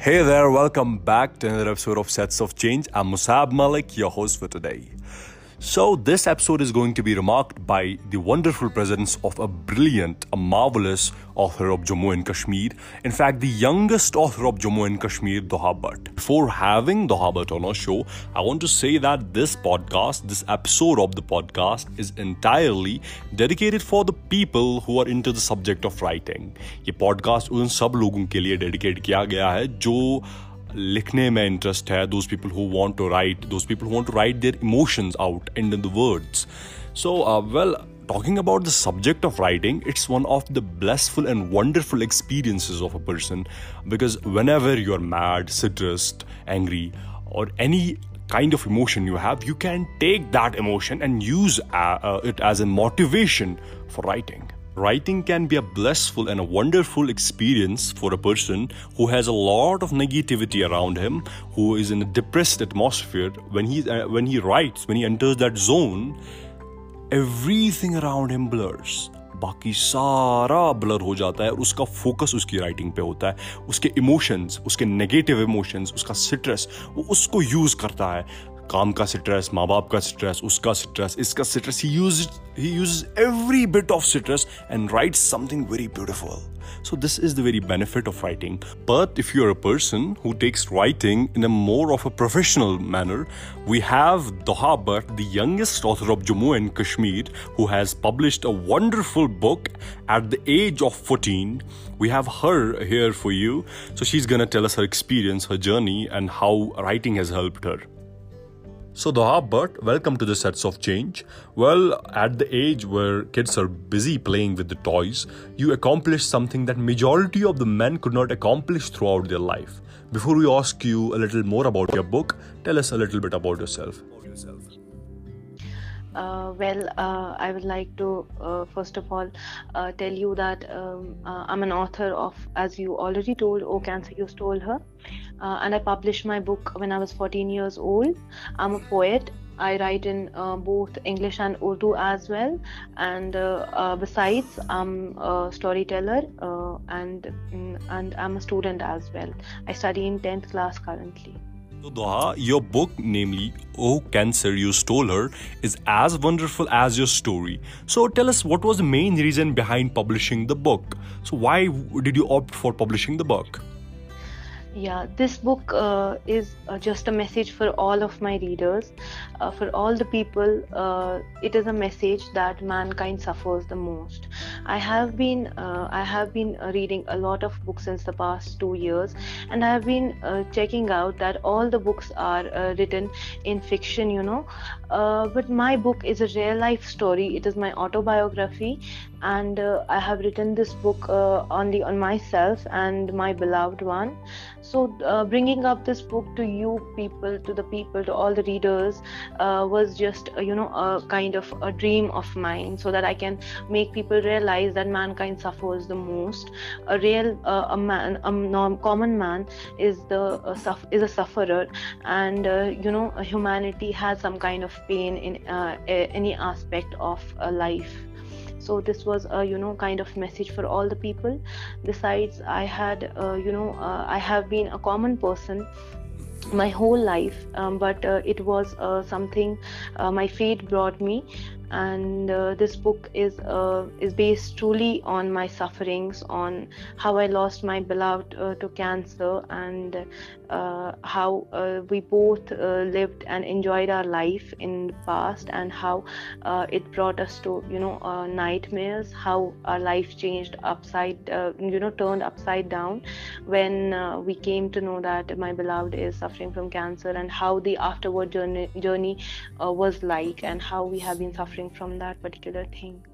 Hey there, welcome back to another episode of Sets of Change. I'm Musab Malik, your host for today. So, this episode is going to be remarked by the wonderful presence of a brilliant, a marvelous author of Jammu and Kashmir. In fact, the youngest author of Jammu and Kashmir, Doha Bhatt. Before having Doha Bhatt on our show, I want to say that this podcast, this episode of the podcast, is entirely dedicated for the people who are into the subject of writing. ये podcast उन सब लोगों के लिए dedicated किया गया है जो लिखने में इंटरेस्ट है those people who want to write those people who want to write their emotions out in the words so well talking about the subject of writing, it's one of the blissful and wonderful experiences of a person because whenever you're mad, stressed, angry, or any kind of emotion you have, you can take that emotion and use uh, uh, it as a motivation for writing. Writing can be a blissful and a wonderful experience for a person who has a lot of negativity around him, who is in a depressed atmosphere. When he uh, when he writes, when he enters that zone, everything around him blurs. बाकी सारा blur हो जाता है और उसका focus उसकी writing पे होता है उसके इमोशंस उसके नेगेटिव इमोशंस उसका स्ट्रेस वो उसको यूज़ करता है काम का स्ट्रेस माँ बाप का स्ट्रेस उसका स्ट्रेस इसका stress he use he use every bit of stress and write something very beautiful So, this is the very benefit of writing. But if you're a person who takes writing in a more of a professional manner, we have Doha Bhatt, the youngest author of Jammu and Kashmir, who has published a wonderful book at the age of 14. We have her here for you. So, she's gonna tell us her experience, her journey, and how writing has helped her. So, Doha Bhatt, welcome to the Sets of Change. Well, at the age where kids are busy playing with the toys, you accomplished something that majority of the men could not accomplish throughout their life. Before we ask you a little more about your book, tell us a little bit about yourself. Uh, well, uh, I would like to uh, first of all uh, tell you that um, uh, I'm an author of, as you already told, Oh Cancer, You Stole Her. Uh, and I published my book when I was 14 years old. I'm a poet. I write in both English and Urdu as well. And besides, I'm a storyteller and, mm, and I'm a student as well. I study in 10th class currently. So, Doha, your book, namely Oh Cancer, You Stole Her, is as wonderful as your story. So, tell us what was the main reason behind publishing the book? So, why did you opt for publishing the book? Yeah this book uh, is uh, just a message for all of my readers. Uh, for all the people uh, it is a message that mankind suffers the most. I have been uh, i have been uh, reading a lot of books since the past 2 years and i have been checking out that all the books are written in fiction you know. But my book is a real life story. It is my autobiography and i have written this book only on myself and my beloved one. So uh, bringing up this book to you people to the people to all the readers uh, was just uh, you know a kind of a dream of mine so that i can make people realize that mankind suffers the most. A real uh, a man a norm, common man is the uh, is a sufferer. And uh, you know humanity has some kind of pain in any aspect of life so this was a you know kind of message for all the people. Besides i had uh, you know uh, i have been a common person my whole life um, but uh, it was uh, something uh, my fate brought me and uh, this book is uh, is based truly on my sufferings on how i lost my beloved uh, to cancer and uh, how uh, we both uh, lived and enjoyed our life in the past and how it brought us to you know nightmares how our life changed upside you know turned upside down when we came to know that my beloved is suffering from cancer and how the afterward journey journey was like and how we have been suffering suffering from that particular thing.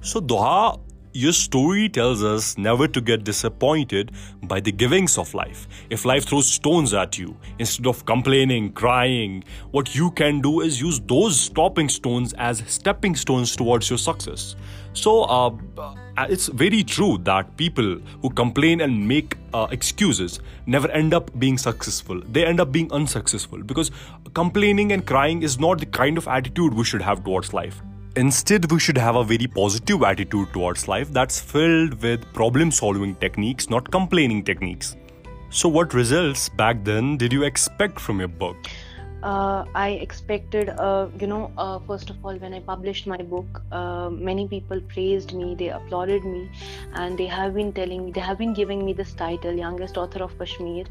So, Doha, your story tells us never to get disappointed by the givings of life. If life throws stones at you, instead of complaining, crying, what you can do is use those stopping stones as stepping stones towards your success. So, uh, it's very true that people who complain and make uh, excuses never end up being successful. They end up being unsuccessful because complaining and crying is not the kind of attitude we should have towards life. Instead, we should have a very positive attitude towards life that's filled with problem solving techniques, not complaining techniques. So, what results back then did you expect from your book? Uh, I expected, uh, you know, uh, first of all, when I published my book, uh, many people praised me, they applauded me, and they have been telling me, they have been giving me this title, youngest author of Kashmir,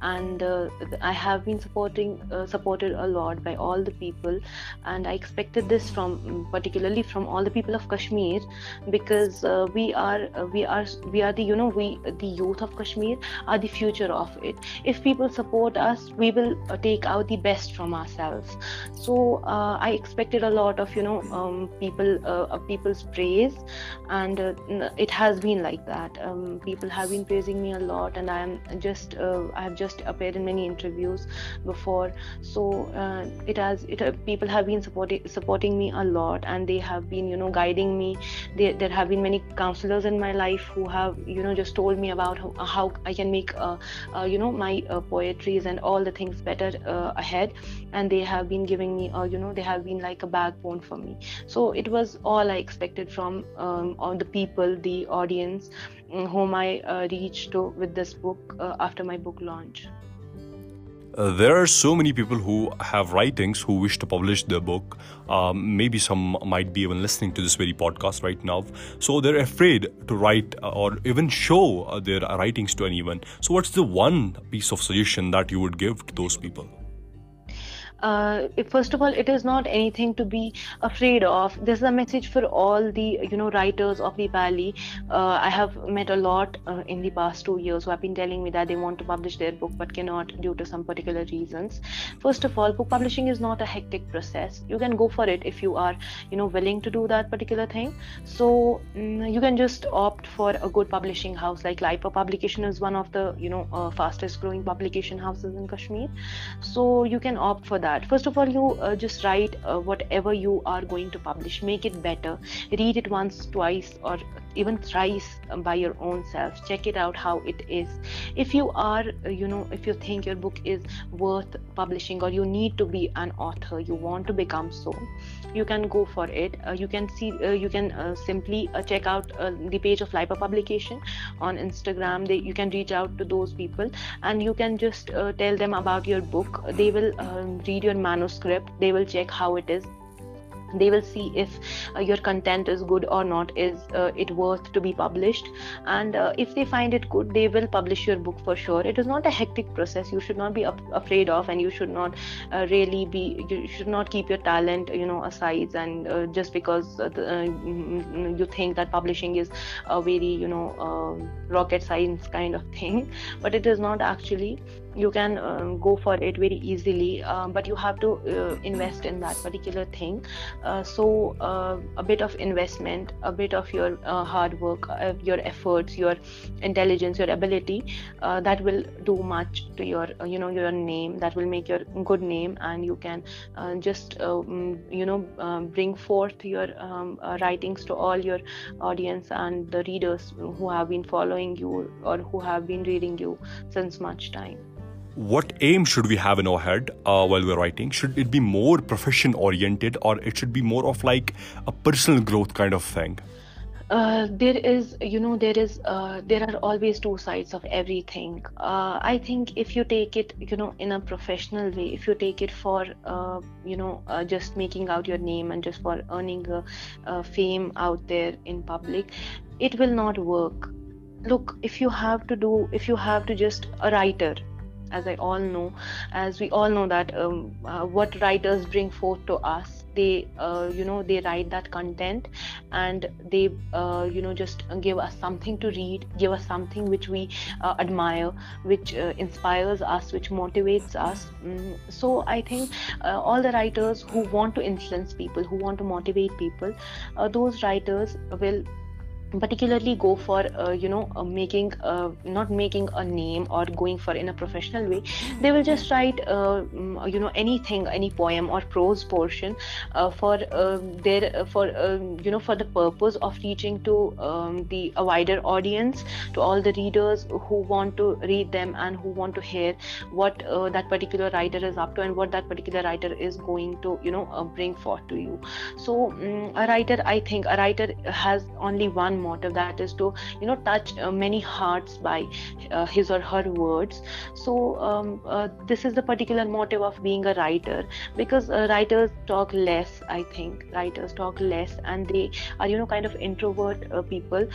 and uh, I have been supporting, uh, supported a lot by all the people, and I expected this from, particularly from all the people of Kashmir, because we are, we are, we are the, you know, we, the youth of Kashmir, are the future of it. If people support us, we will take out the best from ourselves. So uh, i expected a lot of you know um, people uh, people's praise and uh, it has been like that. Um, people have been praising me a lot and i am just uh, i have just appeared in many interviews before. So uh, it has it uh, people have been supporting supporting me a lot and they have been you know guiding me. There have been many counselors in my life who have you know just told me about how, how i can make you know my poetries and all the things better ahead and they have been giving me uh, you know they have been like a backbone for me so it was all i expected from um, all the people the audience mm, whom i uh, reached to with this book uh, after my book launch uh, there are so many people who have writings who wish to publish their book. Um, maybe some might be even listening to this very podcast right now. So they're afraid to write uh, or even show uh, their writings to anyone. So, what's the one piece of suggestion that you would give to those people? Uh, first of all it is not anything to be afraid of. This is a message for all the you know writers of the valley uh, i have met a lot uh, in the past two years who have been telling me that they want to publish their book but cannot due to some particular reasons. First of all book publishing is not a hectic process. You can go for it if you are you know willing to do that particular thing. So mm, you can just opt for a good publishing house. Like Lipa publication is one of the you know uh, fastest growing publication houses in kashmir. So you can opt for that that. First of all you uh, just write uh, whatever you are going to publish. Make it better. Read it once twice or even thrice by your own self. Check it out how it is. If you are uh, you know if you think your book is worth publishing or you need to be an author you want to become so you can go for it. Uh, you can see uh, you can uh, simply check out the page of Lipa publication on instagram. They, you can reach out to those people and you can just tell them about your book. They will um, read your manuscript they will check how it is. They will see if uh, your content is good or not is uh, it worth to be published. And uh, if they find it good they will publish your book for sure. It is not a hectic process. You should not be up, afraid of and you should not uh, really be you should not keep your talent you know aside and uh, just because uh, you think that publishing is a very you know rocket science kind of thing. But it is not actually you can um, go for it very easily um, but you have to uh, invest in that particular thing. Uh, so uh, a bit of investment a bit of your uh, hard work uh, your efforts your intelligence your ability that will do much to your you know your name. That will make your good name and you can just um, you know bring forth your um, writings to all your audience and the readers who have been following you or who have been reading you since much time what aim should we have in our head uh, while we're writing? Should it be more profession oriented or it should be more of like a personal growth kind of thing? Uh, there is you know there is uh, there are always two sides of everything uh, i think if you take it you know in a professional way if you take it for uh, you know uh, just making out your name and just for earning a fame out there in public it will not work look if you have to do if you have to just a writer as I all know, as we all know that um, uh, what writers bring forth to us they uh, you know they write that content and they uh, you know just give us something to read give us something which we uh, admire which uh, inspires us which motivates us. Mm, so i think uh, all the writers who want to influence people who want to motivate people those writers will particularly go for uh, you know uh, making uh, not making a name or going for in a professional way. They will just write uh, mm, you know anything any poem or prose portion uh, for uh, their for you know for the purpose of reaching to um, the a wider audience to all the readers who want to read them and who want to hear what that particular writer is up to and what that particular writer is going to you know bring forth to you. So um, a writer i think a writer has only one motive that is to you know touch uh, many hearts by uh, his or her words. So um, uh, this is the particular motive of being a writer because uh, writers talk less i think. Writers talk less and they are you know kind of introvert uh, people.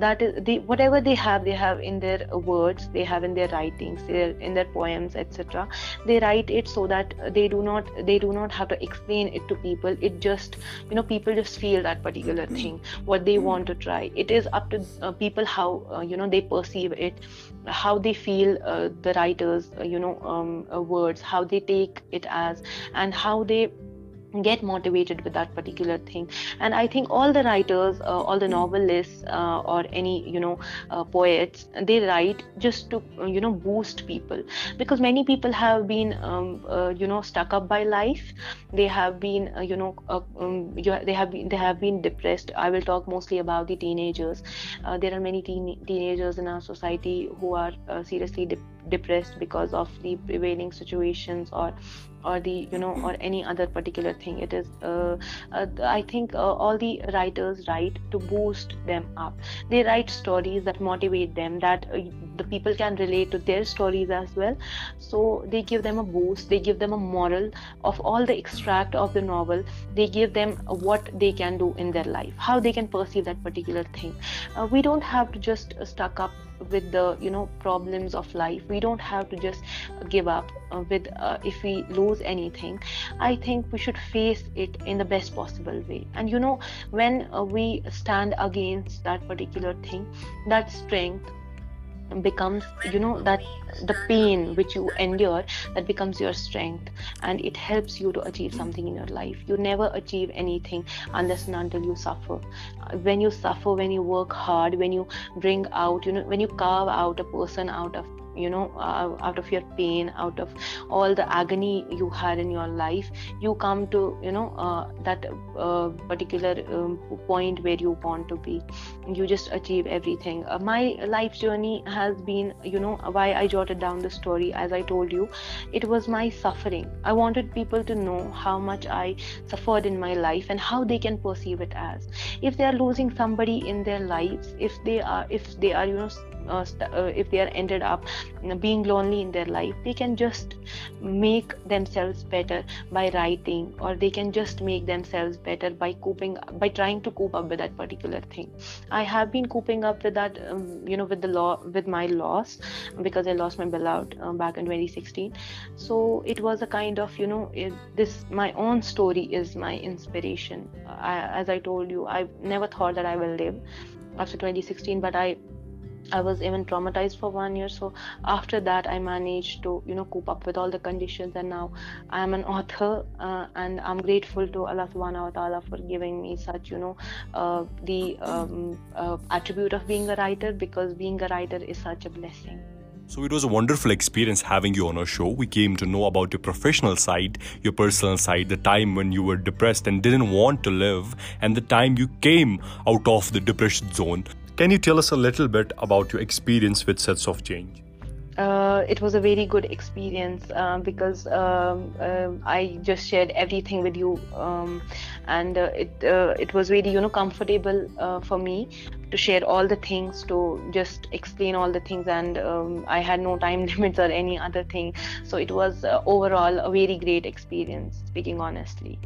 That is they whatever they have they have in their words they have in their writings their, in their poems etc they write it so that they do not they do not have to explain it to people. It just you know people just feel that particular thing what they want to try it is up to uh, people how uh, you know they perceive it how they feel uh, the writers uh, you know um, uh, words how they take it as and how they get motivated with that particular thing. And i think all the writers uh, all the novelists uh, or any you know uh, poets they write just to uh, you know boost people. Because many people have been um, uh, you know stuck up by life. They have been uh, you know um, they have been they have been depressed. I will talk mostly about the teenagers. There are many teen- teenagers in our society who are seriously de- depressed because of the prevailing situations or or the you know or any other particular thing. It is uh, uh, i think uh, all the writers write to boost them up. They write stories that motivate them that uh, the people can relate to their stories as well. So they give them a boost they give them a moral of all the extract of the novel. They give them what they can do in their life how they can perceive that particular thing. Uh, we don't have to just stuck up with the you know problems of life. We don't have to just give up uh, with uh, if we lose anything. I think we should face it in the best possible way. And you know when uh, we stand against that particular thing that strength becomes you know that the pain which you endure that becomes your strength and it helps you to achieve something in your life. You never achieve anything unless and until you suffer. When you suffer when you work hard when you bring out you know when you carve out a person out of you know uh, out of your pain out of all the agony you had in your life you come to you know uh, that uh, particular um, point where you want to be. You just achieve everything. Uh, my life journey has been you know why i jotted down the story as i told you it was my suffering. I wanted people to know how much i suffered in my life and how they can perceive it as. If they are losing somebody in their lives if they are if they are you know uh, uh, if they are ended up being lonely in their life they can just make themselves better by writing or they can just make themselves better by coping by trying to cope up with that particular thing. I have been coping up with that um, you know with the law with my loss because i lost my beloved um, back in 2016 so it was a kind of you know it, this my own story is my inspiration. I, as i told you i never thought that i will live after 2016 but i I was even traumatized for one year. So after that, I managed to, you know, cope up with all the conditions. And now I am an author, uh, and I'm grateful to Allah Subhanahu wa Taala for giving me such, you know, uh, the um, uh, attribute of being a writer because being a writer is such a blessing. So it was a wonderful experience having you on our show. We came to know about your professional side, your personal side, the time when you were depressed and didn't want to live, and the time you came out of the depression zone. Can you tell us a little bit about your experience with Sets of Change? Uh, it was a very good experience uh, because um, uh, I just shared everything with you, um, and uh, it uh, it was really you know comfortable uh, for me to share all the things, to just explain all the things, and um, I had no time limits or any other thing. So it was overall a very great experience, speaking honestly.